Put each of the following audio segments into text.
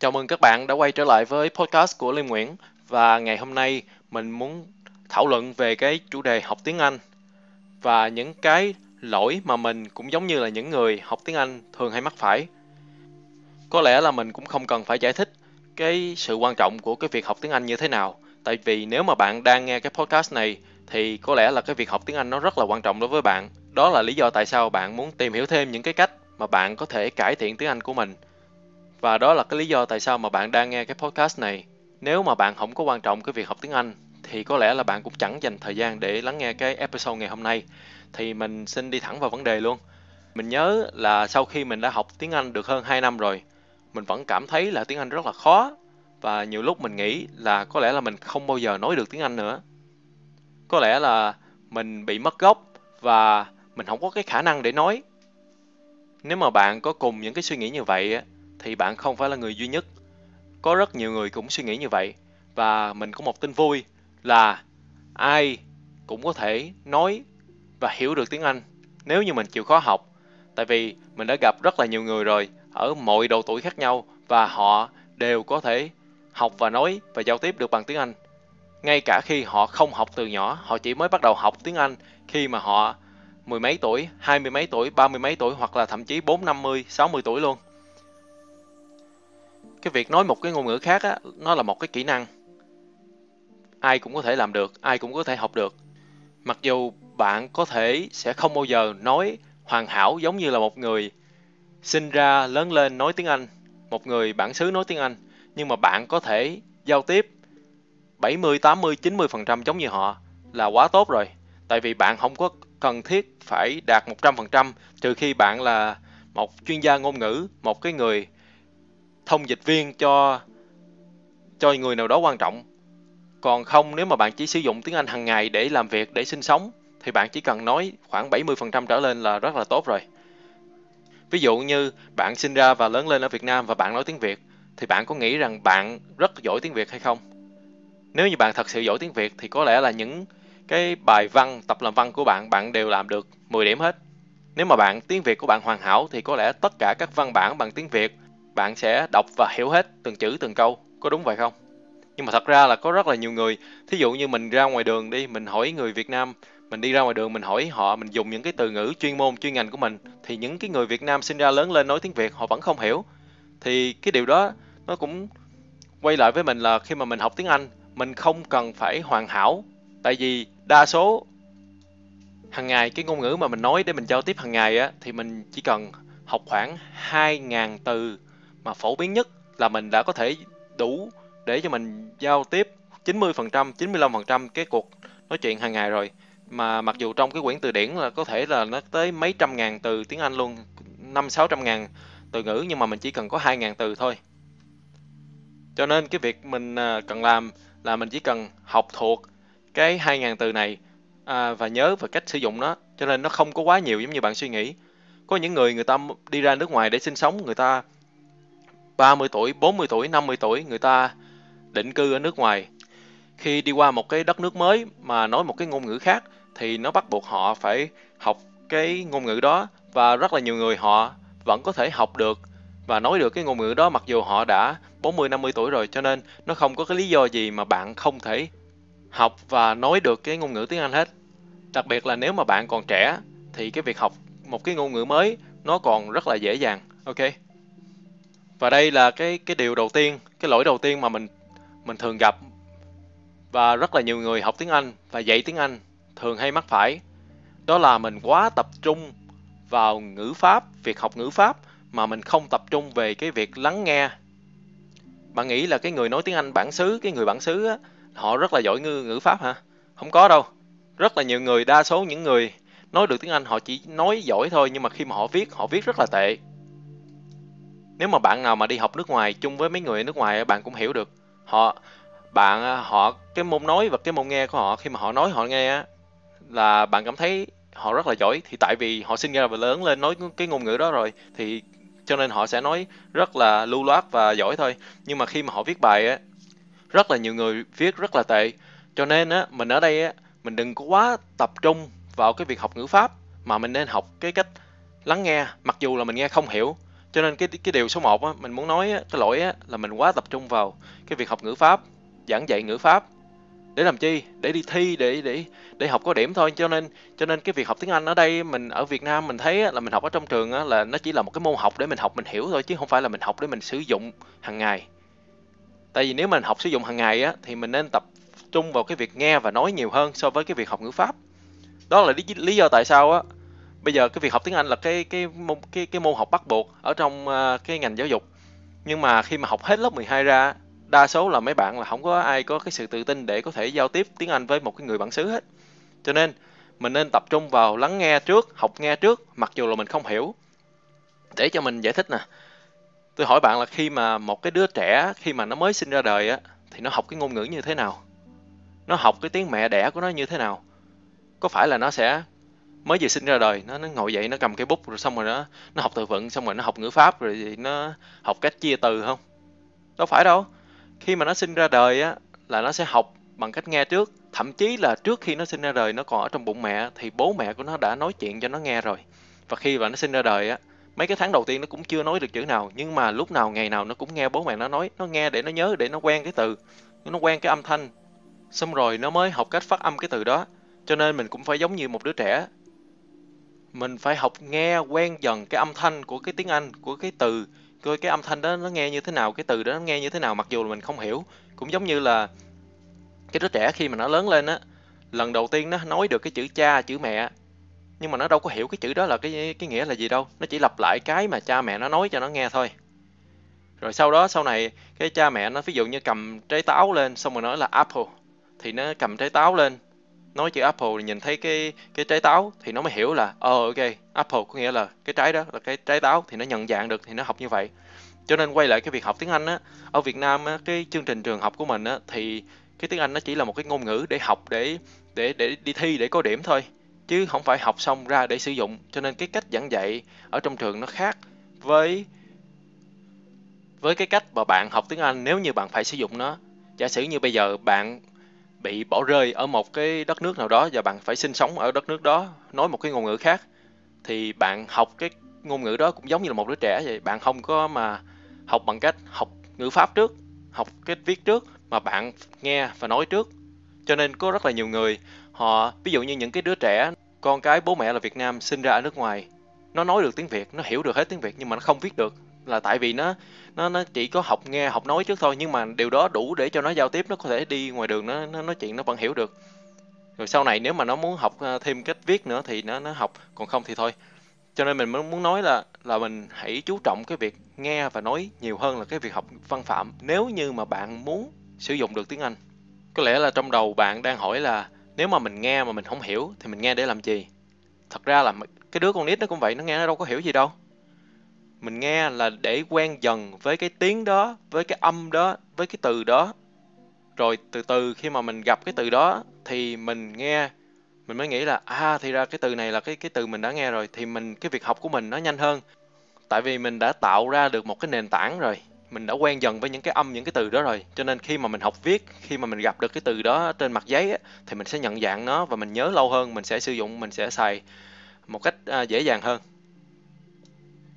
Chào mừng các bạn đã quay trở lại với podcast của Lê Nguyễn và ngày hôm nay mình muốn thảo luận về cái chủ đề học tiếng Anh và những cái lỗi mà mình cũng giống như là những người học tiếng Anh thường hay mắc phải. Có lẽ là mình cũng không cần phải giải thích cái sự quan trọng của cái việc học tiếng Anh như thế nào. Tại vì nếu mà bạn đang nghe cái podcast này, thì có lẽ là cái việc học tiếng Anh nó rất là quan trọng đối với bạn. Đó là lý do tại sao bạn muốn tìm hiểu thêm những cái cách mà bạn có thể cải thiện tiếng Anh của mình và đó là cái lý do tại sao mà bạn đang nghe cái podcast này. Nếu mà bạn không có quan trọng cái việc học tiếng Anh thì có lẽ là bạn cũng chẳng dành thời gian để lắng nghe cái episode ngày hôm nay. Thì mình xin đi thẳng vào vấn đề luôn. Mình nhớ là sau khi mình đã học tiếng Anh được hơn 2 năm rồi, mình vẫn cảm thấy là tiếng Anh rất là khó và nhiều lúc mình nghĩ là có lẽ là mình không bao giờ nói được tiếng Anh nữa. Có lẽ là mình bị mất gốc và mình không có cái khả năng để nói. Nếu mà bạn có cùng những cái suy nghĩ như vậy thì bạn không phải là người duy nhất. Có rất nhiều người cũng suy nghĩ như vậy. Và mình có một tin vui là ai cũng có thể nói và hiểu được tiếng Anh nếu như mình chịu khó học. Tại vì mình đã gặp rất là nhiều người rồi ở mọi độ tuổi khác nhau và họ đều có thể học và nói và giao tiếp được bằng tiếng Anh. Ngay cả khi họ không học từ nhỏ, họ chỉ mới bắt đầu học tiếng Anh khi mà họ mười mấy tuổi, hai mươi mấy tuổi, ba mươi mấy tuổi hoặc là thậm chí bốn, năm mươi, sáu mươi tuổi luôn cái việc nói một cái ngôn ngữ khác á, nó là một cái kỹ năng. Ai cũng có thể làm được ai cũng có thể học được. Mặc dù bạn có thể sẽ không bao giờ nói hoàn hảo giống như là một người sinh ra lớn lên nói tiếng Anh một người bản xứ nói tiếng Anh nhưng mà bạn có thể giao tiếp 70, 80, 90% giống như họ là quá tốt rồi. Tại vì bạn không có cần thiết phải đạt 100% trừ khi bạn là một chuyên gia ngôn ngữ một cái người thông dịch viên cho cho người nào đó quan trọng. Còn không nếu mà bạn chỉ sử dụng tiếng Anh hàng ngày để làm việc, để sinh sống thì bạn chỉ cần nói khoảng 70% trở lên là rất là tốt rồi. Ví dụ như bạn sinh ra và lớn lên ở Việt Nam và bạn nói tiếng Việt thì bạn có nghĩ rằng bạn rất giỏi tiếng Việt hay không? Nếu như bạn thật sự giỏi tiếng Việt thì có lẽ là những cái bài văn, tập làm văn của bạn bạn đều làm được 10 điểm hết. Nếu mà bạn tiếng Việt của bạn hoàn hảo thì có lẽ tất cả các văn bản bằng tiếng Việt bạn sẽ đọc và hiểu hết từng chữ, từng câu. Có đúng vậy không? Nhưng mà thật ra là có rất là nhiều người, thí dụ như mình ra ngoài đường đi, mình hỏi người việt nam, mình đi ra ngoài đường mình hỏi họ, mình dùng những cái từ ngữ chuyên môn, chuyên ngành của mình, thì những cái người việt nam sinh ra lớn lên nói tiếng việt, họ vẫn không hiểu. Thì cái điều đó, nó cũng quay lại với mình là khi mà mình học tiếng anh, mình không cần phải hoàn hảo. Tại vì đa số hàng ngày cái ngôn ngữ mà mình nói để mình giao tiếp hàng ngày á, thì mình chỉ cần học khoảng 2.000 từ mà phổ biến nhất là mình đã có thể đủ để cho mình giao tiếp 90%, 95% cái cuộc nói chuyện hàng ngày rồi. Mà mặc dù trong cái quyển từ điển là có thể là nó tới mấy trăm ngàn từ tiếng Anh luôn, năm sáu trăm ngàn từ ngữ nhưng mà mình chỉ cần có hai ngàn từ thôi. Cho nên cái việc mình à, cần làm là mình chỉ cần học thuộc cái hai ngàn từ này à, và nhớ về cách sử dụng nó. Cho nên nó không có quá nhiều giống như bạn suy nghĩ. Có những người người ta đi ra nước ngoài để sinh sống, người ta 30 tuổi, 40 tuổi, 50 tuổi người ta định cư ở nước ngoài. Khi đi qua một cái đất nước mới mà nói một cái ngôn ngữ khác thì nó bắt buộc họ phải học cái ngôn ngữ đó và rất là nhiều người họ vẫn có thể học được và nói được cái ngôn ngữ đó mặc dù họ đã 40 50 tuổi rồi cho nên nó không có cái lý do gì mà bạn không thể học và nói được cái ngôn ngữ tiếng Anh hết. Đặc biệt là nếu mà bạn còn trẻ thì cái việc học một cái ngôn ngữ mới nó còn rất là dễ dàng. Ok. Và đây là cái cái điều đầu tiên, cái lỗi đầu tiên mà mình mình thường gặp và rất là nhiều người học tiếng Anh và dạy tiếng Anh thường hay mắc phải. Đó là mình quá tập trung vào ngữ pháp, việc học ngữ pháp mà mình không tập trung về cái việc lắng nghe. Bạn nghĩ là cái người nói tiếng Anh bản xứ, cái người bản xứ á, họ rất là giỏi ngữ, ngữ pháp hả? Không có đâu. Rất là nhiều người, đa số những người nói được tiếng Anh họ chỉ nói giỏi thôi nhưng mà khi mà họ viết, họ viết rất là tệ nếu mà bạn nào mà đi học nước ngoài chung với mấy người nước ngoài, bạn cũng hiểu được. Họ, bạn à, họ, cái môn nói và cái môn nghe của họ, khi mà họ nói, họ nghe là bạn cảm thấy họ rất là giỏi. Thì tại vì họ sinh ra và lớn lên nói cái ngôn ngữ đó rồi, thì cho nên họ sẽ nói rất là lưu loát và giỏi thôi. Nhưng mà khi mà họ viết bài á, rất là nhiều người viết rất là tệ. Cho nên á, mình ở đây á, mình đừng có quá tập trung vào cái việc học ngữ pháp, mà mình nên học cái cách lắng nghe. Mặc dù là mình nghe không hiểu cho nên cái cái điều số 1 á, mình muốn nói á, cái lỗi á, là mình quá tập trung vào cái việc học ngữ pháp giảng dạy ngữ pháp. Để làm chi? Để đi thi để để để học có điểm thôi. Cho nên cho nên cái việc học tiếng Anh ở đây mình ở Việt Nam mình thấy á, là mình học ở trong trường á, là nó chỉ là một cái môn học để mình học mình hiểu thôi chứ không phải là mình học để mình sử dụng hàng ngày. Tại vì nếu mình học sử dụng hàng ngày á thì mình nên tập trung vào cái việc nghe và nói nhiều hơn so với cái việc học ngữ pháp. Đó là lý, lý do tại sao á bây giờ cái việc học tiếng Anh là cái cái môn cái cái môn học bắt buộc ở trong uh, cái ngành giáo dục. Nhưng mà khi mà học hết lớp 12 ra đa số là mấy bạn là không có ai có cái sự tự tin để có thể giao tiếp tiếng Anh với một cái người bản xứ hết. Cho nên mình nên tập trung vào lắng nghe trước học nghe trước mặc dù là mình không hiểu. Để cho mình giải thích nè. Tôi hỏi bạn là khi mà một cái đứa trẻ khi mà nó mới sinh ra đời á thì nó học cái ngôn ngữ như thế nào? Nó học cái tiếng mẹ đẻ của nó như thế nào? Có phải là nó sẽ mới vừa sinh ra đời, nó nó ngồi dậy, nó cầm cái bút rồi xong rồi nó nó học từ vựng, xong rồi nó học ngữ pháp rồi nó học cách chia từ không? Đâu phải đâu. Khi mà nó sinh ra đời á, là nó sẽ học bằng cách nghe trước. Thậm chí là trước khi nó sinh ra đời, nó còn ở trong bụng mẹ, thì bố mẹ của nó đã nói chuyện cho nó nghe rồi. Và khi mà nó sinh ra đời á, mấy cái tháng đầu tiên nó cũng chưa nói được chữ nào, nhưng mà lúc nào ngày nào nó cũng nghe bố mẹ nó nói, nó nghe để nó nhớ, để nó quen cái từ, nó quen cái âm thanh. Xong rồi nó mới học cách phát âm cái từ đó. Cho nên mình cũng phải giống như một đứa trẻ mình phải học nghe, quen dần cái âm thanh của cái tiếng Anh, của cái từ. Coi cái âm thanh đó nó nghe như thế nào, cái từ đó nó nghe như thế nào, mặc dù là mình không hiểu. Cũng giống như là cái đứa trẻ khi mà nó lớn lên á, lần đầu tiên nó nói được cái chữ cha, chữ mẹ, nhưng mà nó đâu có hiểu cái chữ đó là cái cái nghĩa là gì đâu. Nó chỉ lặp lại cái mà cha mẹ nó nói cho nó nghe thôi. Rồi sau đó, sau này, cái cha mẹ nó ví dụ như cầm trái táo lên, xong rồi nói là apple, thì nó cầm trái táo lên nói chữ apple thì nhìn thấy cái cái trái táo thì nó mới hiểu là ờ oh, ok apple có nghĩa là cái trái đó là cái trái táo thì nó nhận dạng được thì nó học như vậy. Cho nên quay lại cái việc học tiếng Anh á ở Việt Nam á cái chương trình trường học của mình á thì cái tiếng Anh nó chỉ là một cái ngôn ngữ để học để để để đi thi để có điểm thôi chứ không phải học xong ra để sử dụng. Cho nên cái cách giảng dạy ở trong trường nó khác với với cái cách mà bạn học tiếng Anh. Nếu như bạn phải sử dụng nó giả sử như bây giờ bạn bị bỏ rơi ở một cái đất nước nào đó và bạn phải sinh sống ở đất nước đó. Nói một cái ngôn ngữ khác, thì bạn học cái ngôn ngữ đó cũng giống như là một đứa trẻ vậy. Bạn không có mà học bằng cách học ngữ pháp trước, học cách viết trước, mà bạn nghe và nói trước. Cho nên có rất là nhiều người, họ, ví dụ như những cái đứa trẻ, con cái bố mẹ là Việt Nam sinh ra ở nước ngoài, nó nói được tiếng Việt, nó hiểu được hết tiếng Việt nhưng mà nó không viết được là tại vì nó nó nó chỉ có học nghe, học nói trước thôi, nhưng mà điều đó đủ để cho nó giao tiếp, nó có thể đi ngoài đường, nó nó nói chuyện nó vẫn hiểu được. Rồi sau này nếu mà nó muốn học ờ, thêm cách viết nữa thì nó nó học, còn không thì thôi. Cho nên mình muốn nói là là mình hãy chú trọng cái việc nghe và nói nhiều hơn là cái việc học văn phạm. Nếu như mà bạn muốn sử dụng được tiếng Anh, có lẽ là trong đầu bạn đang hỏi là nếu mà mình nghe mà mình không hiểu thì mình nghe để làm gì? Thật ra là cái đứa con nít nó cũng vậy, nó nghe nó đâu có hiểu gì đâu mình nghe là để quen dần với cái tiếng đó với cái âm đó với cái từ đó. Rồi từ từ khi mà mình gặp cái từ đó thì mình nghe mình mới nghĩ là à thì ra cái từ này là cái cái từ mình đã nghe rồi thì mình cái việc học của mình nó nhanh hơn. Tại vì mình đã tạo ra được một cái nền tảng rồi mình đã quen dần với những cái âm những cái từ đó rồi. Cho nên khi mà mình học viết khi mà mình gặp được cái từ đó trên mặt giấy á, thì mình sẽ nhận dạng nó và mình nhớ lâu hơn mình sẽ sử dụng mình sẽ xài một cách à, dễ dàng hơn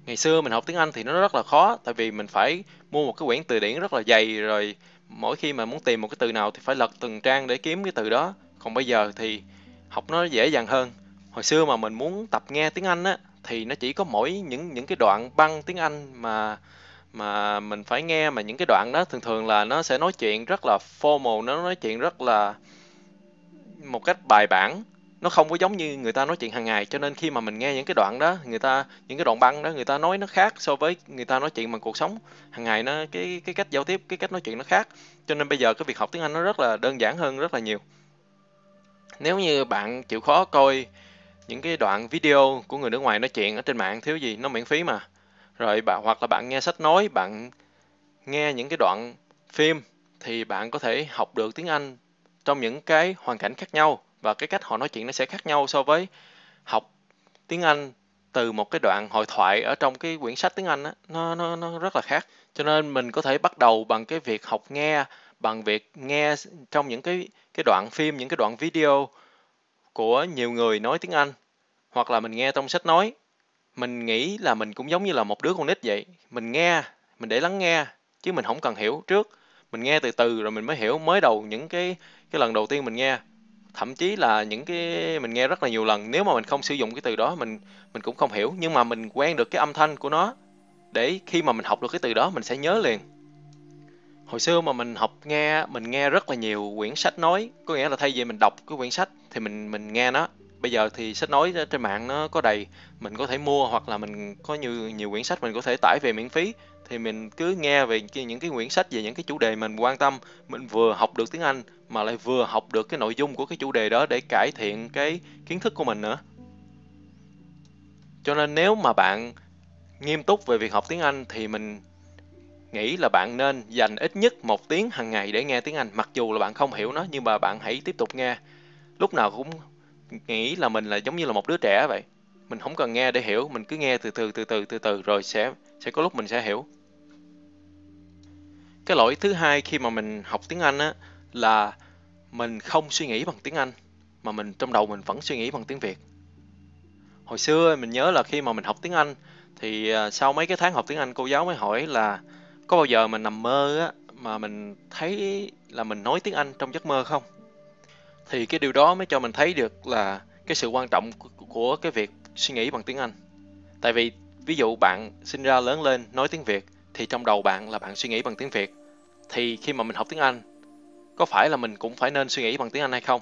ngày xưa mình học tiếng Anh thì nó rất là khó, tại vì mình phải mua một cái quyển từ điển rất là dày, rồi mỗi khi mà muốn tìm một cái từ nào thì phải lật từng trang để kiếm cái từ đó. Còn bây giờ thì học nó dễ dàng hơn. Hồi xưa mà mình muốn tập nghe tiếng Anh á, thì nó chỉ có mỗi những những cái đoạn băng tiếng Anh mà mà mình phải nghe, mà những cái đoạn đó thường thường là nó sẽ nói chuyện rất là formal, nó nói chuyện rất là một cách bài bản nó không có giống như người ta nói chuyện hàng ngày, cho nên khi mà mình nghe những cái đoạn đó, người ta, những cái đoạn băng đó, người ta nói nó khác so với người ta nói chuyện bằng cuộc sống hàng ngày, nó, cái cái cách giao tiếp, cái cách nói chuyện nó khác. Cho nên bây giờ cái việc học tiếng Anh nó rất là đơn giản hơn rất là nhiều. Nếu như bạn chịu khó coi những cái đoạn video của người nước ngoài nói chuyện ở trên mạng, thiếu gì, nó miễn phí mà. Rồi bạn hoặc là bạn nghe sách nói, bạn nghe những cái đoạn phim, thì bạn có thể học được tiếng Anh trong những cái hoàn cảnh khác nhau và cái cách họ nói chuyện nó sẽ khác nhau so với học tiếng Anh từ một cái đoạn hội thoại ở trong cái quyển sách tiếng Anh á, nó nó nó rất là khác. Cho nên mình có thể bắt đầu bằng cái việc học nghe, bằng việc nghe trong những cái cái đoạn phim, những cái đoạn video của nhiều người nói tiếng Anh. Hoặc là mình nghe trong sách nói. Mình nghĩ là mình cũng giống như là một đứa con nít vậy. Mình nghe, mình để lắng nghe, chứ mình không cần hiểu trước. Mình nghe từ từ rồi mình mới hiểu, mới đầu những cái cái lần đầu tiên mình nghe thậm chí là những cái mình nghe rất là nhiều lần, nếu mà mình không sử dụng cái từ đó mình mình cũng không hiểu. Nhưng mà mình quen được cái âm thanh của nó, để khi mà mình học được cái từ đó mình sẽ nhớ liền. Hồi xưa mà mình học nghe, mình nghe rất là nhiều quyển sách nói, có nghĩa là thay vì mình đọc cái quyển sách thì mình mình nghe nó bây giờ thì sách nói trên mạng nó có đầy, mình có thể mua hoặc là mình có nhiều nhiều quyển sách mình có thể tải về miễn phí. Thì mình cứ nghe về những cái quyển sách về những cái chủ đề mình quan tâm, mình vừa học được tiếng Anh mà lại vừa học được cái nội dung của cái chủ đề đó để cải thiện cái kiến thức của mình nữa. Cho nên nếu mà bạn nghiêm túc về việc học tiếng Anh thì mình nghĩ là bạn nên dành ít nhất một tiếng hàng ngày để nghe tiếng Anh, mặc dù là bạn không hiểu nó, nhưng mà bạn hãy tiếp tục nghe. Lúc nào cũng nghĩ là mình là giống như là một đứa trẻ vậy. Mình không cần nghe để hiểu, mình cứ nghe từ từ từ từ từ từ rồi sẽ sẽ có lúc mình sẽ hiểu. Cái lỗi thứ hai khi mà mình học tiếng Anh á, là mình không suy nghĩ bằng tiếng Anh, mà mình trong đầu mình vẫn suy nghĩ bằng tiếng Việt. Hồi xưa mình nhớ là khi mà mình học tiếng Anh, thì à, sau mấy cái tháng học tiếng Anh, cô giáo mới hỏi là có bao giờ mình nằm mơ á, mà mình thấy là mình nói tiếng Anh trong giấc mơ không? Thì cái điều đó mới cho mình thấy được là cái sự quan trọng của cái việc suy nghĩ bằng tiếng Anh. Tại vì ví dụ bạn sinh ra lớn lên nói tiếng Việt thì trong đầu bạn là bạn suy nghĩ bằng tiếng Việt. Thì khi mà mình học tiếng Anh có phải là mình cũng phải nên suy nghĩ bằng tiếng Anh hay không?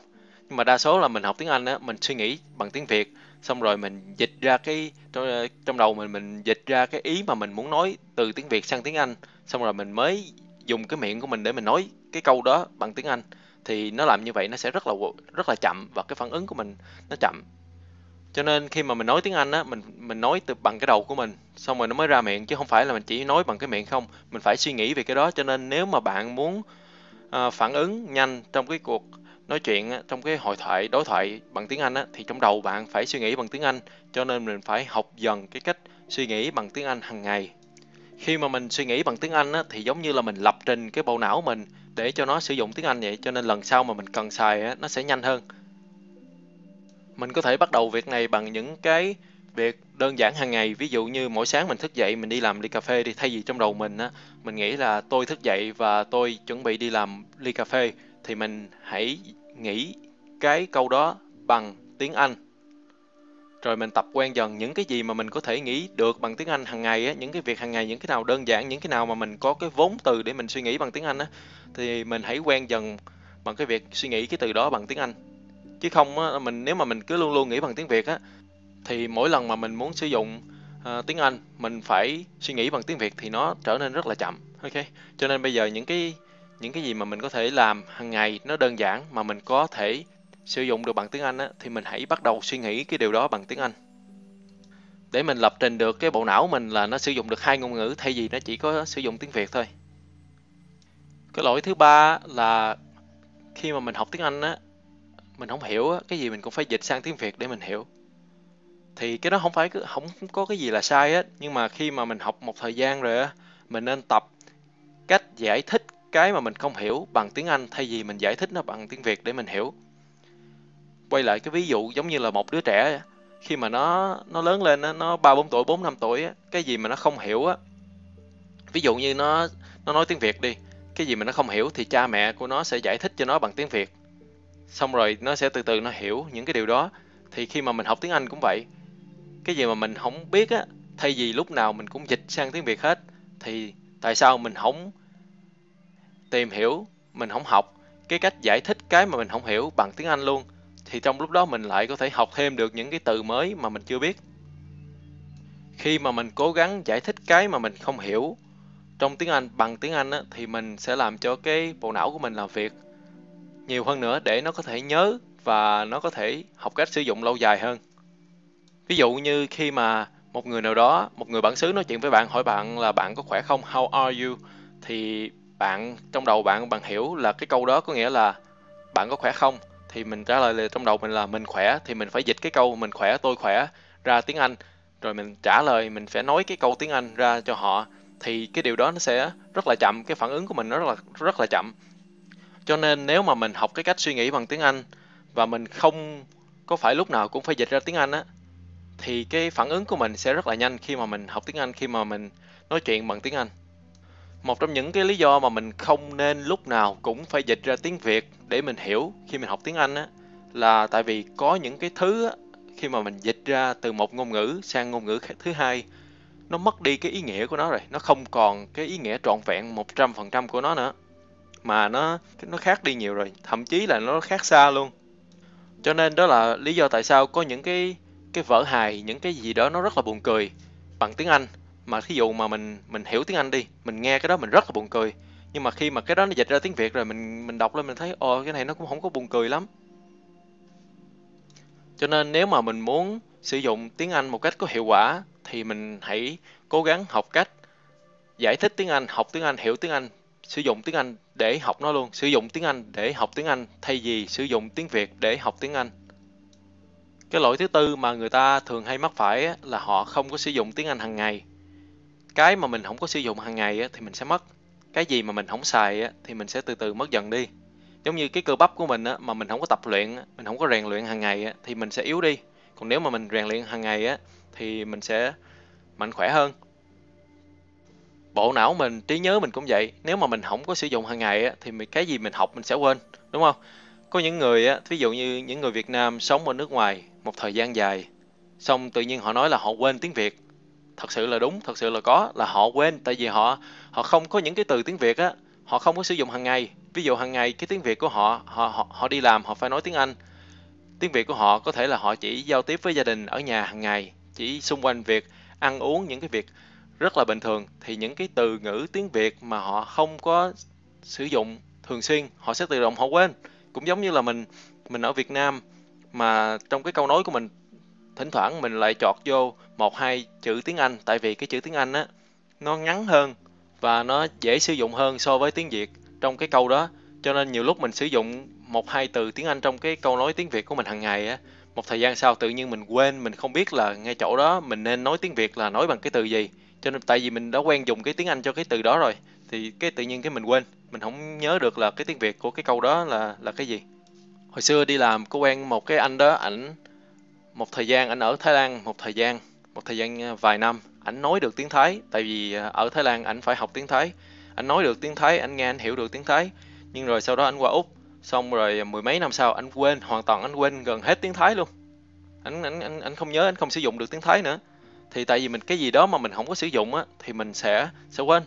Nhưng mà đa số là mình học tiếng Anh á mình suy nghĩ bằng tiếng Việt xong rồi mình dịch ra cái trong, trong đầu mình mình dịch ra cái ý mà mình muốn nói từ tiếng Việt sang tiếng Anh xong rồi mình mới dùng cái miệng của mình để mình nói cái câu đó bằng tiếng Anh thì nó làm như vậy nó sẽ rất là rất là chậm và cái phản ứng của mình nó chậm. Cho nên khi mà mình nói tiếng Anh á mình mình nói từ bằng cái đầu của mình xong rồi nó mới ra miệng chứ không phải là mình chỉ nói bằng cái miệng không. Mình phải suy nghĩ về cái đó cho nên nếu mà bạn muốn uh, phản ứng nhanh trong cái cuộc nói chuyện á, trong cái hội thoại đối thoại bằng tiếng Anh á, thì trong đầu bạn phải suy nghĩ bằng tiếng Anh. Cho nên mình phải học dần cái cách suy nghĩ bằng tiếng Anh hàng ngày. Khi mà mình suy nghĩ bằng tiếng Anh á, thì giống như là mình lập trình cái bộ não mình để cho nó sử dụng tiếng Anh vậy cho nên lần sau mà mình cần xài á, nó sẽ nhanh hơn. Mình có thể bắt đầu việc này bằng những cái việc đơn giản hàng ngày. Ví dụ như mỗi sáng mình thức dậy mình đi làm ly cà phê thì thay vì trong đầu mình á mình nghĩ là tôi thức dậy và tôi chuẩn bị đi làm ly cà phê thì mình hãy nghĩ cái câu đó bằng tiếng Anh rồi mình tập quen dần những cái gì mà mình có thể nghĩ được bằng tiếng Anh hàng ngày á, những cái việc hàng ngày, những cái nào đơn giản, những cái nào mà mình có cái vốn từ để mình suy nghĩ bằng tiếng Anh á, thì mình hãy quen dần bằng cái việc suy nghĩ cái từ đó bằng tiếng Anh. Chứ không á, mình nếu mà mình cứ luôn luôn nghĩ bằng tiếng Việt á, thì mỗi lần mà mình muốn sử dụng uh, tiếng Anh, mình phải suy nghĩ bằng tiếng Việt thì nó trở nên rất là chậm. Ok, cho nên bây giờ những cái những cái gì mà mình có thể làm hàng ngày nó đơn giản mà mình có thể sử dụng được bằng tiếng Anh á, thì mình hãy bắt đầu suy nghĩ cái điều đó bằng tiếng Anh. Để mình lập trình được cái bộ não mình là nó sử dụng được hai ngôn ngữ thay vì nó chỉ có sử dụng tiếng Việt thôi. Cái lỗi thứ ba là khi mà mình học tiếng Anh á, mình không hiểu á, cái gì mình cũng phải dịch sang tiếng Việt để mình hiểu. Thì cái đó không phải không có cái gì là sai hết, nhưng mà khi mà mình học một thời gian rồi á, mình nên tập cách giải thích cái mà mình không hiểu bằng tiếng Anh thay vì mình giải thích nó bằng tiếng Việt để mình hiểu quay lại cái ví dụ giống như là một đứa trẻ khi mà nó nó lớn lên nó ba bốn tuổi, bốn năm tuổi cái gì mà nó không hiểu á, ví dụ như nó nó nói tiếng Việt đi, cái gì mà nó không hiểu thì cha mẹ của nó sẽ giải thích cho nó bằng tiếng Việt. Xong rồi nó sẽ từ từ nó hiểu những cái điều đó. Thì khi mà mình học tiếng Anh cũng vậy, cái gì mà mình không biết á, thay vì lúc nào mình cũng dịch sang tiếng Việt hết, thì tại sao mình không tìm hiểu, mình không học cái cách giải thích cái mà mình không hiểu bằng tiếng Anh luôn? Thì trong lúc đó mình lại có thể học thêm được những cái từ mới mà mình chưa biết. Khi mà mình cố gắng giải thích cái mà mình không hiểu trong tiếng Anh bằng tiếng Anh á, thì mình sẽ làm cho cái bộ não của mình làm việc nhiều hơn nữa để nó có thể nhớ và nó có thể học cách sử dụng lâu dài hơn. Ví dụ như khi mà một người nào đó, một người bản xứ nói chuyện với bạn hỏi bạn là bạn có khỏe không, how are you thì bạn trong đầu bạn bạn hiểu là cái câu đó có nghĩa là bạn có khỏe không thì mình trả lời là trong đầu mình là mình khỏe thì mình phải dịch cái câu mình khỏe tôi khỏe ra tiếng Anh rồi mình trả lời mình phải nói cái câu tiếng Anh ra cho họ thì cái điều đó nó sẽ rất là chậm cái phản ứng của mình nó rất là rất là chậm cho nên nếu mà mình học cái cách suy nghĩ bằng tiếng Anh và mình không có phải lúc nào cũng phải dịch ra tiếng Anh á thì cái phản ứng của mình sẽ rất là nhanh khi mà mình học tiếng Anh, khi mà mình nói chuyện bằng tiếng Anh. Một trong những cái lý do mà mình không nên lúc nào cũng phải dịch ra tiếng Việt để mình hiểu khi mình học tiếng Anh á là tại vì có những cái thứ á, khi mà mình dịch ra từ một ngôn ngữ sang ngôn ngữ thứ hai nó mất đi cái ý nghĩa của nó rồi, nó không còn cái ý nghĩa trọn vẹn 100% của nó nữa mà nó nó khác đi nhiều rồi, thậm chí là nó khác xa luôn. Cho nên đó là lý do tại sao có những cái cái vở hài, những cái gì đó nó rất là buồn cười bằng tiếng Anh mà thí dụ mà mình mình hiểu tiếng Anh đi, mình nghe cái đó mình rất là buồn cười. Nhưng mà khi mà cái đó nó dịch ra tiếng Việt rồi mình mình đọc lên mình thấy ồ cái này nó cũng không có buồn cười lắm. Cho nên nếu mà mình muốn sử dụng tiếng Anh một cách có hiệu quả thì mình hãy cố gắng học cách giải thích tiếng Anh, học tiếng Anh, hiểu tiếng Anh, sử dụng tiếng Anh để học nó luôn, sử dụng tiếng Anh để học tiếng Anh thay vì sử dụng tiếng Việt để học tiếng Anh. Cái lỗi thứ tư mà người ta thường hay mắc phải là họ không có sử dụng tiếng Anh hàng ngày. Cái mà mình không có sử dụng hàng ngày thì mình sẽ mất. Cái gì mà mình không xài á thì mình sẽ từ từ mất dần đi. Giống như cái cơ bắp của mình á mà mình không có tập luyện, mình không có rèn luyện hàng ngày á thì mình sẽ yếu đi. Còn nếu mà mình rèn luyện hàng ngày á thì mình sẽ mạnh khỏe hơn. Bộ não mình, trí nhớ mình cũng vậy. Nếu mà mình không có sử dụng hàng ngày á thì cái gì mình học mình sẽ quên, đúng không? Có những người, á ví dụ như những người Việt Nam sống ở nước ngoài một thời gian dài, xong tự nhiên họ nói là họ quên tiếng Việt. Thật sự là đúng, thật sự là có, là họ quên, tại vì họ họ không có những cái từ tiếng Việt á, họ không có sử dụng hàng ngày. Ví dụ hàng ngày cái tiếng Việt của họ, họ họ, họ đi làm họ phải nói tiếng Anh. Tiếng Việt của họ có thể là họ chỉ giao tiếp với gia đình ở nhà hàng ngày, chỉ xung quanh việc ăn uống những cái việc rất là bình thường thì những cái từ ngữ tiếng Việt mà họ không có sử dụng thường xuyên họ sẽ tự động họ quên cũng giống như là mình mình ở Việt Nam mà trong cái câu nói của mình thỉnh thoảng mình lại chọt vô một hai chữ tiếng Anh, tại vì cái chữ tiếng Anh á, nó ngắn hơn và nó dễ sử dụng hơn so với tiếng Việt trong cái câu đó. Cho nên nhiều lúc mình sử dụng một hai từ tiếng Anh trong cái câu nói tiếng Việt của mình hàng ngày á, một thời gian sau tự nhiên mình quên, mình không biết là ngay chỗ đó mình nên nói tiếng Việt là nói bằng cái từ gì. Cho nên tại vì mình đã quen dùng cái tiếng Anh cho cái từ đó rồi, thì cái tự nhiên cái mình quên. Mình không nhớ được là cái tiếng Việt của cái câu đó là là cái gì. Hồi xưa đi làm, có quen một cái anh đó ảnh một thời gian ảnh ở Thái Lan một thời gian một thời gian ờ, vài năm ảnh nói được tiếng Thái tại vì ờ, ở Thái Lan ảnh phải học tiếng Thái. Ảnh nói được tiếng Thái anh nghe anh hiểu được tiếng Thái nhưng rồi sau đó anh qua Úc xong rồi ờ, mười mấy năm sau anh quên hoàn toàn anh quên gần hết tiếng Thái luôn. Anh anh anh anh không nhớ anh không sử dụng được tiếng Thái nữa. Thì tại vì mình cái gì đó mà mình không có sử dụng á thì mình sẽ sẽ quên.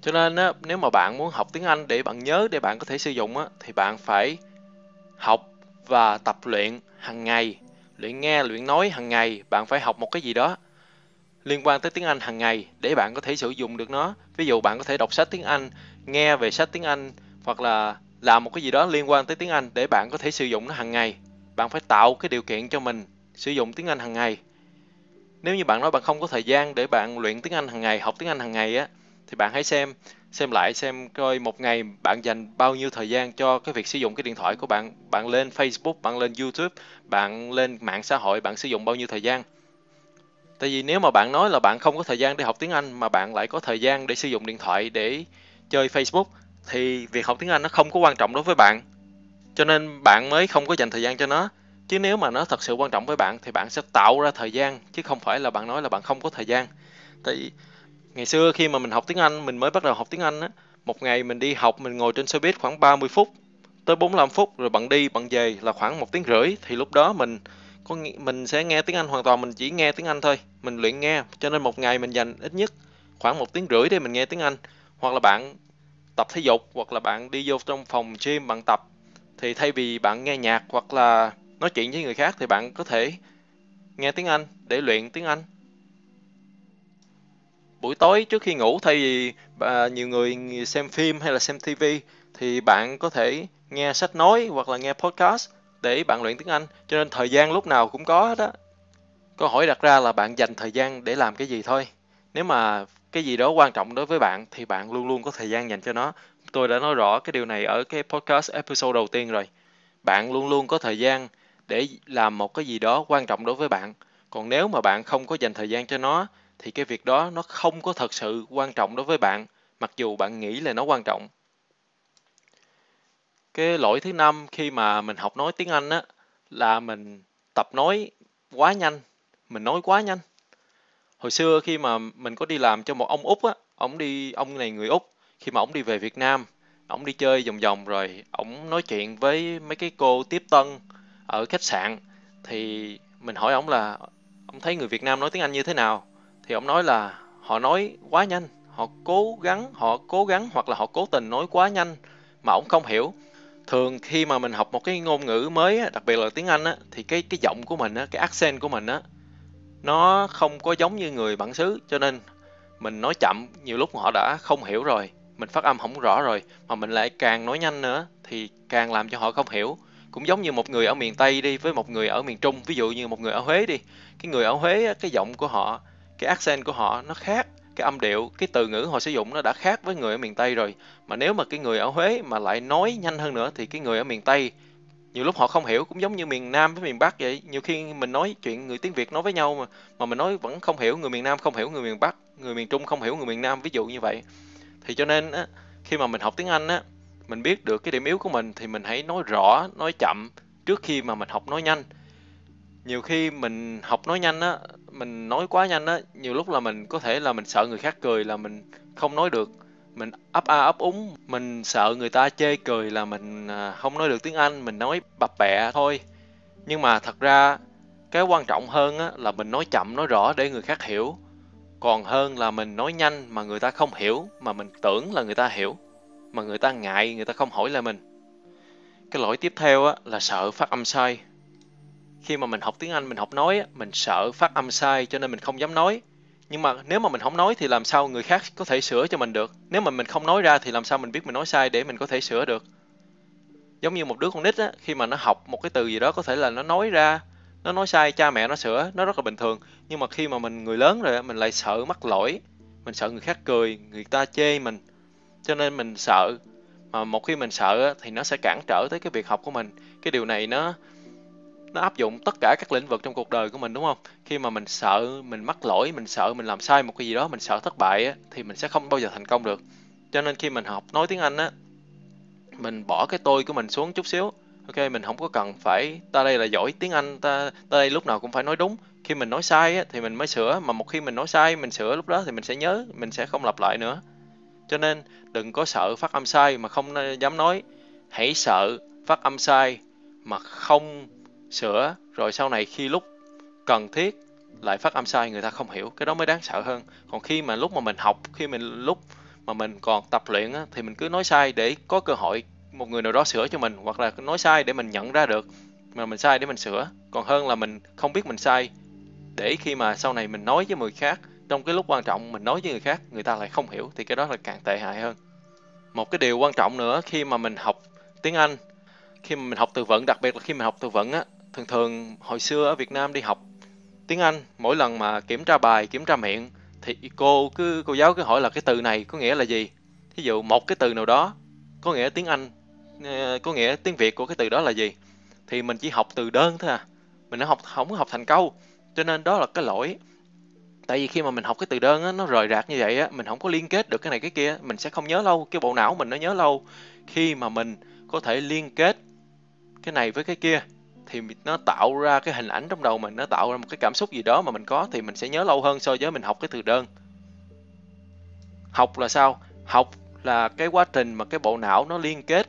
Cho nên á, nếu mà bạn muốn học tiếng Anh để bạn nhớ để bạn có thể sử dụng á thì bạn phải học và tập luyện hàng ngày. Luyện nghe, luyện nói hàng ngày, bạn phải học một cái gì đó liên quan tới tiếng Anh hàng ngày để bạn có thể sử dụng được nó. Ví dụ bạn có thể đọc sách tiếng Anh, nghe về sách tiếng Anh, hoặc là làm một cái gì đó liên quan tới tiếng Anh để bạn có thể sử dụng nó hàng ngày. Bạn phải tạo cái điều kiện cho mình sử dụng tiếng Anh hàng ngày. Nếu như bạn nói bạn không có thời gian để bạn luyện tiếng Anh hàng ngày, học tiếng Anh hàng ngày á thì bạn hãy xem xem lại, xem coi một ngày bạn dành bao nhiêu thời gian cho cái việc sử dụng cái điện thoại của bạn. Bạn lên Facebook, bạn lên YouTube, bạn lên mạng xã hội, bạn sử dụng bao nhiêu thời gian. Tại vì nếu mà bạn nói là bạn không có thời gian để học tiếng Anh mà bạn lại có thời gian để sử dụng điện thoại để chơi Facebook, thì việc học tiếng Anh nó không có quan trọng đối với bạn. Cho nên bạn mới không có dành thời gian cho nó. Chứ nếu mà nó thật sự quan trọng với bạn thì bạn sẽ tạo ra thời gian, chứ không phải là bạn nói là bạn không có thời gian. Tại ngày xưa khi mà mình học tiếng Anh, mình mới bắt đầu học tiếng Anh á, một ngày mình đi học, mình ngồi trên xe buýt khoảng 30 phút, tới 45 phút rồi bạn đi, bạn về là khoảng một tiếng rưỡi. Thì lúc đó mình có mình sẽ nghe tiếng Anh hoàn toàn, mình chỉ nghe tiếng Anh thôi. Mình luyện nghe, cho nên một ngày mình dành ít nhất khoảng một tiếng rưỡi để mình nghe tiếng Anh. Hoặc là bạn tập thể dục, hoặc là bạn đi vô trong phòng gym bạn tập. Thì thay vì bạn nghe nhạc, hoặc là nói chuyện với người khác thì bạn có thể nghe tiếng Anh để luyện tiếng Anh buổi tối trước khi ngủ thay vì à, nhiều người xem phim hay là xem TV thì bạn có thể nghe sách nói hoặc là nghe podcast để bạn luyện tiếng Anh. Cho nên thời gian lúc nào cũng có đó. Câu hỏi đặt ra là bạn dành thời gian để làm cái gì thôi. Nếu mà cái gì đó quan trọng đối với bạn thì bạn luôn luôn có thời gian dành cho nó. Tôi đã nói rõ cái điều này ở cái podcast episode đầu tiên rồi. Bạn luôn luôn có thời gian để làm một cái gì đó quan trọng đối với bạn. Còn nếu mà bạn không có dành thời gian cho nó thì cái việc đó nó không có thật sự quan trọng đối với bạn, mặc dù bạn nghĩ là nó quan trọng. Cái lỗi thứ năm khi mà mình học nói tiếng Anh á, là mình tập nói quá nhanh, mình nói quá nhanh. Hồi xưa khi mà mình có đi làm cho một ông úc á, ông đi, ông này người úc, khi mà ông đi về việt nam, ông đi chơi vòng vòng rồi ông nói chuyện với mấy cái cô tiếp tân ở khách sạn, thì mình hỏi ông là, ông thấy người việt nam nói tiếng anh như thế nào? Thì ông nói là họ nói quá nhanh, họ cố gắng, họ cố gắng hoặc là họ cố tình nói quá nhanh mà ông không hiểu. Thường khi mà mình học một cái ngôn ngữ mới đặc biệt là tiếng anh á, thì cái cái giọng của mình á, cái accent của mình á, nó không có giống như người bản xứ. Cho nên mình nói chậm, nhiều lúc họ đã không hiểu rồi, mình phát âm không rõ rồi mà mình lại càng nói nhanh nữa thì càng làm cho họ không hiểu. Cũng giống như một người ở miền tây đi với một người ở miền trung. Ví dụ như một người ở huế đi, cái người ở huế cái giọng của họ cái accent của họ nó khác, cái âm điệu, cái từ ngữ họ sử dụng nó đã khác với người ở miền tây rồi. Mà nếu mà cái người ở huế mà lại nói nhanh hơn nữa thì cái người ở miền tây, nhiều lúc họ không hiểu, cũng giống như miền nam với miền bắc vậy. Nhiều khi mình nói chuyện người tiếng việt nói với nhau mà mà mình nói vẫn không hiểu người miền nam không hiểu người miền bắc, người miền trung không hiểu người miền nam, ví dụ như vậy. Thì cho nên á, khi mà mình học tiếng anh á, mình biết được cái điểm yếu của mình thì mình hãy nói rõ, nói chậm trước khi mà mình học nói nhanh nhiều khi mình học nói nhanh á, mình nói quá nhanh á, nhiều lúc là mình có thể là mình sợ người khác cười là mình không nói được. Mình ấp a ấp úng, mình sợ người ta chê cười là mình à, không nói được tiếng anh, mình nói bập bẹ thôi. Nhưng mà thật ra, cái quan trọng hơn á là mình nói chậm, nói rõ để người khác hiểu. Còn hơn là mình nói nhanh mà người ta không hiểu, mà mình tưởng là người ta hiểu, mà người ta ngại, người ta không hỏi lại mình. Cái lỗi tiếp theo á là sợ phát âm sai khi mà mình học tiếng anh, mình học nói mình sợ phát âm sai cho nên mình không dám nói. Nhưng mà nếu mà mình không nói thì làm sao người khác có thể sửa cho mình được? Nếu mà mình không nói ra thì làm sao mình biết mình nói sai để mình có thể sửa được? Giống như một đứa con nít á, khi mà nó học một cái từ gì đó có thể là nó nói ra, nó nói sai, cha mẹ nó sửa, nó rất là bình thường. Nhưng mà khi mà mình, người lớn rồi mình lại sợ mắc lỗi, mình sợ người khác cười, người ta chê mình. Cho nên mình sợ. Mà một khi mình sợ thì nó sẽ cản trở tới cái việc học của mình. Cái điều này nó nó áp dụng tất cả các lĩnh vực trong cuộc đời của mình đúng không? Khi mà mình sợ mình mắc lỗi mình sợ mình làm sai một cái gì đó mình sợ thất bại á, thì mình sẽ không bao giờ thành công được. Cho nên khi mình học nói tiếng anh á mình bỏ cái tôi của mình xuống chút xíu. Ok mình không có cần phải ta đây là giỏi tiếng anh ta ta đây lúc nào cũng phải nói đúng. Khi mình nói sai á, thì mình mới sửa mà một khi mình nói sai mình sửa lúc đó thì mình sẽ nhớ mình sẽ không lặp lại nữa. Cho nên đừng có sợ phát âm sai mà không ờ, dám nói. Hãy sợ phát âm sai mà không sửa rồi sau này khi lúc cần thiết lại phát âm sai người ta không hiểu. Cái đó mới đáng sợ hơn. Còn khi mà lúc mà mình học khi mình lúc mà mình còn tập luyện á, thì mình cứ nói sai để có cơ hội một người nào đó sửa cho mình hoặc là nói sai để mình nhận ra được mà mình sai để mình sửa. Còn hơn là mình không biết mình sai để khi mà sau này mình nói với người khác trong cái lúc quan trọng mình nói với người khác người ta lại không hiểu thì cái đó là càng tệ hại hơn. Một cái điều quan trọng nữa khi mà mình học tiếng Anh khi mà mình học từ vựng đặc biệt là khi mình học từ vựng á thường thường hồi xưa ở Việt Nam đi học tiếng Anh mỗi lần mà kiểm tra bài kiểm tra miệng thì cô cứ cô giáo cứ hỏi là cái từ này có nghĩa là gì? Thí dụ một cái từ nào đó có nghĩa tiếng Anh ờ, có nghĩa tiếng Việt của cái từ đó là gì? Thì mình chỉ học từ đơn thôi à. Mình nó học không học thành câu cho nên đó là cái lỗi. Tại vì khi mà mình học cái từ đơn á, nó rời rạc như vậy á mình không có liên kết được cái này cái kia mình sẽ không nhớ lâu cái bộ não mình nó nhớ lâu khi mà mình có thể liên kết cái này với cái kia thì nó tạo ra cái hình ảnh trong đầu mình, nó tạo ra một cái cảm xúc gì đó mà mình có thì mình sẽ nhớ lâu hơn so với mình học cái từ đơn. Học là sao? Học là cái quá trình mà cái bộ não nó liên kết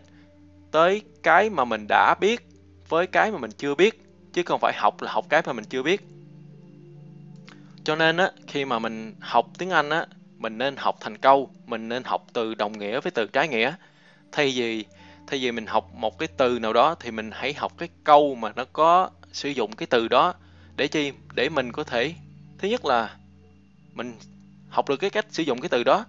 tới cái mà mình đã biết với cái mà mình chưa biết, chứ không phải học là học cái mà mình chưa biết. Cho nên á, khi mà mình học tiếng Anh á, mình nên học thành câu, mình nên học từ đồng nghĩa với từ trái nghĩa. Thay vì thay vì mình học một cái từ nào đó thì mình hãy học cái câu mà nó có sử dụng cái từ đó. Để chi? Để mình có thể, thứ nhất là mình học được cái cách sử dụng cái từ đó.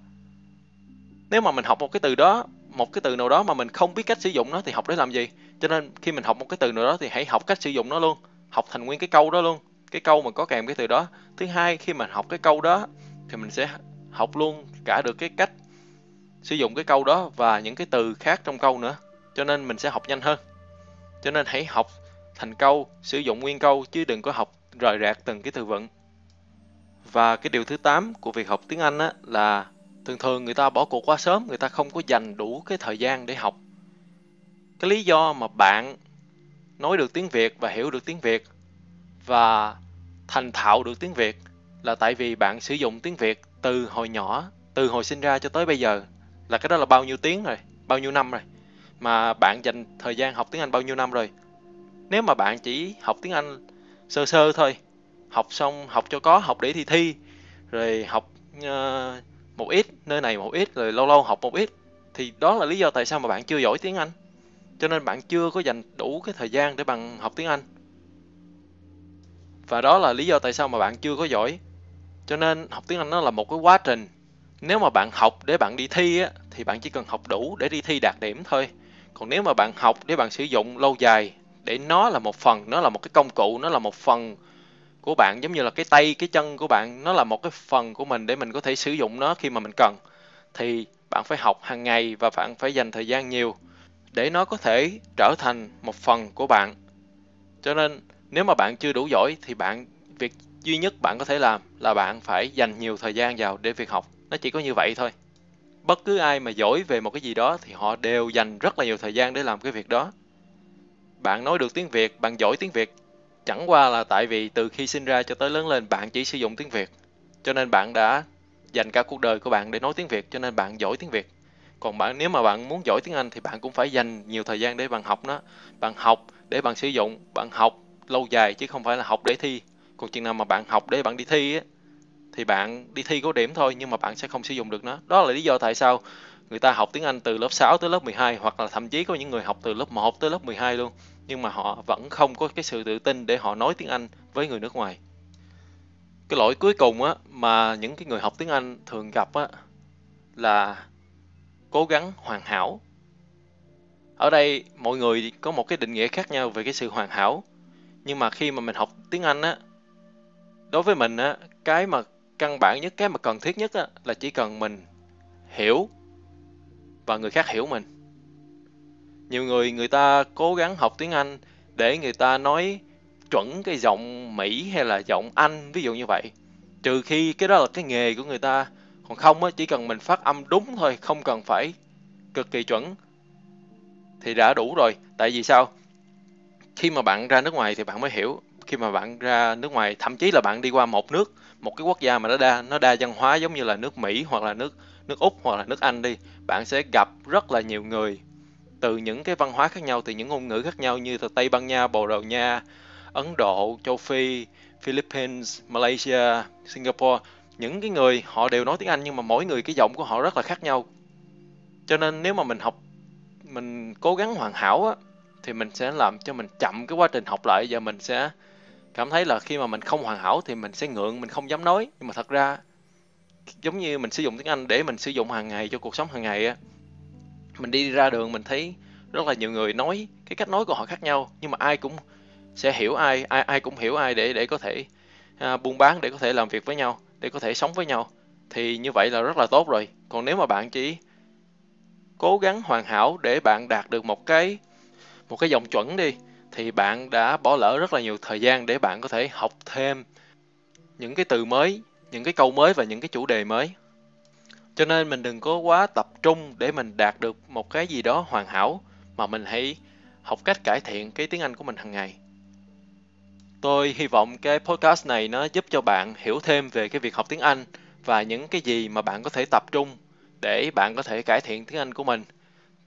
Nếu mà mình học một cái từ đó, một cái từ nào đó mà mình không biết cách sử dụng nó thì học để làm gì? Cho nên khi mình học một cái từ nào đó thì hãy học cách sử dụng nó luôn. Học thành nguyên cái câu đó luôn. Cái câu mà có kèm cái từ đó. Thứ hai, khi mà học cái câu đó thì mình sẽ học luôn cả được cái cách sử dụng cái câu đó và những cái từ khác trong câu nữa cho nên mình sẽ học nhanh hơn cho nên hãy học thành câu sử dụng nguyên câu chứ đừng có học rời rạc từng cái từ vựng và cái điều thứ 8 của việc học tiếng Anh á, là thường thường người ta bỏ cuộc quá sớm người ta không có dành đủ cái thời gian để học cái lý do mà bạn nói được tiếng Việt và hiểu được tiếng Việt và thành thạo được tiếng Việt là tại vì bạn sử dụng tiếng Việt từ hồi nhỏ, từ hồi sinh ra cho tới bây giờ. Là cái đó là bao nhiêu tiếng rồi, bao nhiêu năm rồi. Mà bạn dành thời gian học tiếng Anh bao nhiêu năm rồi. Nếu mà bạn chỉ học tiếng Anh sơ sơ thôi, học xong học cho có, học để thi thi, rồi học uh, một ít, nơi này một ít, rồi lâu lâu học một ít, thì đó là lý do tại sao mà bạn chưa giỏi tiếng Anh. Cho nên bạn chưa có dành đủ cái thời gian để bằng học tiếng Anh. Và đó là lý do tại sao mà bạn chưa có giỏi. Cho nên học tiếng Anh nó là một cái quá trình. Nếu mà bạn học để bạn đi thi á, thì bạn chỉ cần học đủ để đi thi đạt điểm thôi. Còn nếu mà bạn học để bạn sử dụng lâu dài, để nó là một phần, nó là một cái công cụ, nó là một phần của bạn giống như là cái tay, cái chân của bạn, nó là một cái phần của mình để mình có thể sử dụng nó khi mà mình cần. Thì bạn phải học hàng ngày và bạn phải dành thời gian nhiều để nó có thể trở thành một phần của bạn. Cho nên nếu mà bạn chưa đủ giỏi thì bạn việc duy nhất bạn có thể làm là bạn phải dành nhiều thời gian vào để việc học. Nó chỉ có như vậy thôi. Bất cứ ai mà giỏi về một cái gì đó thì họ đều dành rất là nhiều thời gian để làm cái việc đó. Bạn nói được tiếng Việt, bạn giỏi tiếng Việt chẳng qua là tại vì từ khi sinh ra cho tới lớn lên bạn chỉ sử dụng tiếng Việt. Cho nên bạn đã dành cả cuộc đời của bạn để nói tiếng Việt cho nên bạn giỏi tiếng Việt. Còn bạn nếu mà bạn muốn giỏi tiếng Anh thì bạn cũng phải dành nhiều thời gian để bạn học nó. Bạn học để bạn sử dụng, bạn học lâu dài chứ không phải là học để thi. Còn chừng nào mà bạn học để bạn đi thi á thì bạn đi thi có điểm thôi nhưng mà bạn sẽ không sử dụng được nó. Đó là lý do tại sao người ta học tiếng Anh từ lớp 6 tới lớp 12 hoặc là thậm chí có những người học từ lớp 1 tới lớp 12 luôn nhưng mà họ vẫn không có cái sự tự tin để họ nói tiếng Anh với người nước ngoài. Cái lỗi cuối cùng á mà những cái người học tiếng Anh thường gặp á là cố gắng hoàn hảo. Ở đây mọi người có một cái định nghĩa khác nhau về cái sự hoàn hảo. Nhưng mà khi mà mình học tiếng Anh á, đối với mình á, cái mà căn bản nhất, cái mà cần thiết nhất á, là chỉ cần mình hiểu và người khác hiểu mình. Nhiều người người ta cố gắng học tiếng Anh để người ta nói chuẩn cái giọng Mỹ hay là giọng Anh, ví dụ như vậy. Trừ khi cái đó là cái nghề của người ta còn không á chỉ cần mình phát âm đúng thôi không cần phải cực kỳ chuẩn thì đã đủ rồi tại vì sao khi mà bạn ra nước ngoài thì bạn mới hiểu khi mà bạn ra nước ngoài thậm chí là bạn đi qua một nước một cái quốc gia mà nó đa nó đa văn hóa giống như là nước Mỹ hoặc là nước nước Úc hoặc là nước Anh đi bạn sẽ gặp rất là nhiều người từ những cái văn hóa khác nhau từ những ngôn ngữ khác nhau như từ Tây Ban Nha, Bồ Đào Nha, Ấn Độ, châu Phi, Philippines, Malaysia, Singapore. Những cái người họ đều nói tiếng Anh nhưng mà mỗi người cái giọng của họ rất là khác nhau. Cho nên nếu mà mình học mình cố gắng hoàn hảo á thì mình sẽ làm cho mình chậm cái quá trình học lại và mình sẽ cảm thấy là khi mà mình không hoàn hảo thì mình sẽ ngượng mình không dám nói. Nhưng mà thật ra giống như mình sử dụng tiếng Anh để mình sử dụng hàng ngày cho cuộc sống hàng ngày á mình đi ra đường mình thấy rất là nhiều người nói cái cách nói của họ khác nhau nhưng mà ai cũng sẽ hiểu ai ai ai cũng hiểu ai để để có thể à, buôn bán để có thể làm việc với nhau để có thể sống với nhau. Thì như vậy là rất là tốt rồi. Còn nếu mà bạn chỉ cố gắng hoàn hảo để bạn đạt được một cái một cái dòng chuẩn đi thì bạn đã bỏ lỡ rất là nhiều thời gian để bạn có thể học thêm những cái từ mới, những cái câu mới và những cái chủ đề mới cho nên mình đừng có quá tập trung để mình đạt được một cái gì đó hoàn hảo mà mình hãy học cách cải thiện cái tiếng Anh của mình hàng ngày Tôi hy vọng cái podcast này nó giúp cho bạn hiểu thêm về cái việc học tiếng Anh và những cái gì mà bạn có thể tập trung để bạn có thể cải thiện tiếng Anh của mình.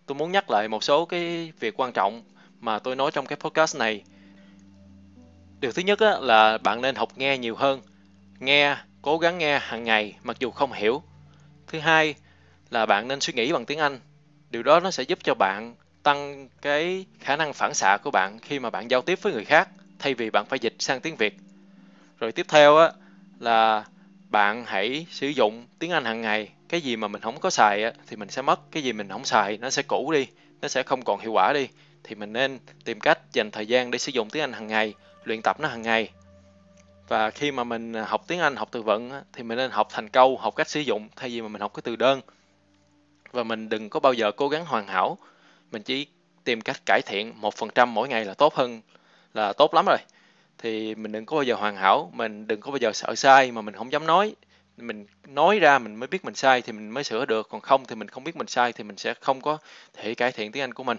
Tôi muốn nhắc lại một số cái việc quan trọng mà tôi nói trong cái podcast này. Điều thứ nhất là bạn nên học nghe nhiều hơn. Nghe, cố gắng nghe hàng ngày mặc dù không hiểu. Thứ hai là bạn nên suy nghĩ bằng tiếng Anh. Điều đó nó sẽ giúp cho bạn tăng cái khả năng phản xạ của bạn khi mà bạn giao tiếp với người khác thay vì bạn phải dịch sang tiếng Việt. Rồi tiếp theo á là bạn hãy sử dụng tiếng Anh hàng ngày. Cái gì mà mình không có xài á, thì mình sẽ mất. Cái gì mình không xài nó sẽ cũ đi, nó sẽ không còn hiệu quả đi. Thì mình nên tìm cách dành thời gian để sử dụng tiếng Anh hàng ngày, luyện tập nó hàng ngày. Và khi mà mình à, học tiếng Anh, học từ vựng thì mình nên học thành câu, học cách sử dụng thay vì mà mình học cái từ đơn. Và mình đừng có bao giờ cố gắng hoàn hảo. Mình chỉ tìm cách cải thiện 1% mỗi ngày là tốt hơn là tốt lắm rồi thì mình đừng có bao giờ hoàn hảo mình đừng có bao giờ sợ sai mà mình không dám nói mình nói ra mình mới biết mình sai thì mình mới sửa được còn không thì mình không biết mình sai thì mình sẽ không có thể cải thiện tiếng Anh của mình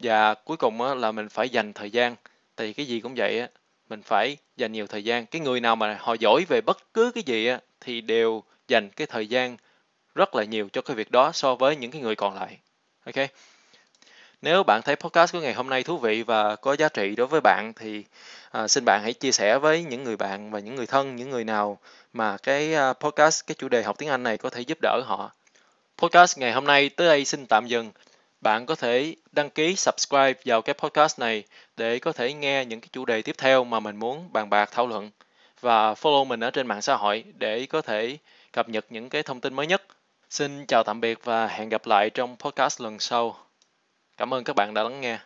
và cuối cùng là mình phải dành thời gian. Tại vì cái gì cũng vậy mình phải dành nhiều thời gian. Cái người nào mà họ giỏi về bất cứ cái gì á thì đều dành cái thời gian rất là nhiều cho cái việc đó so với những cái người còn lại. Ok? Nếu bạn thấy podcast của ngày hôm nay thú vị và có giá trị đối với bạn thì à, xin bạn hãy chia sẻ với những người bạn và những người thân những người nào mà cái à, podcast cái chủ đề học tiếng Anh này có thể giúp đỡ họ. Podcast ngày hôm nay tới đây xin tạm dừng bạn có thể đăng ký subscribe vào cái podcast này để có thể nghe những cái chủ đề tiếp theo mà mình muốn bàn bạc, thảo luận và follow mình ở trên mạng xã hội để có thể cập nhật những cái thông tin mới nhất. Xin chào tạm biệt và hẹn gặp lại trong podcast lần sau. Cảm ơn các bạn đã lắng nghe.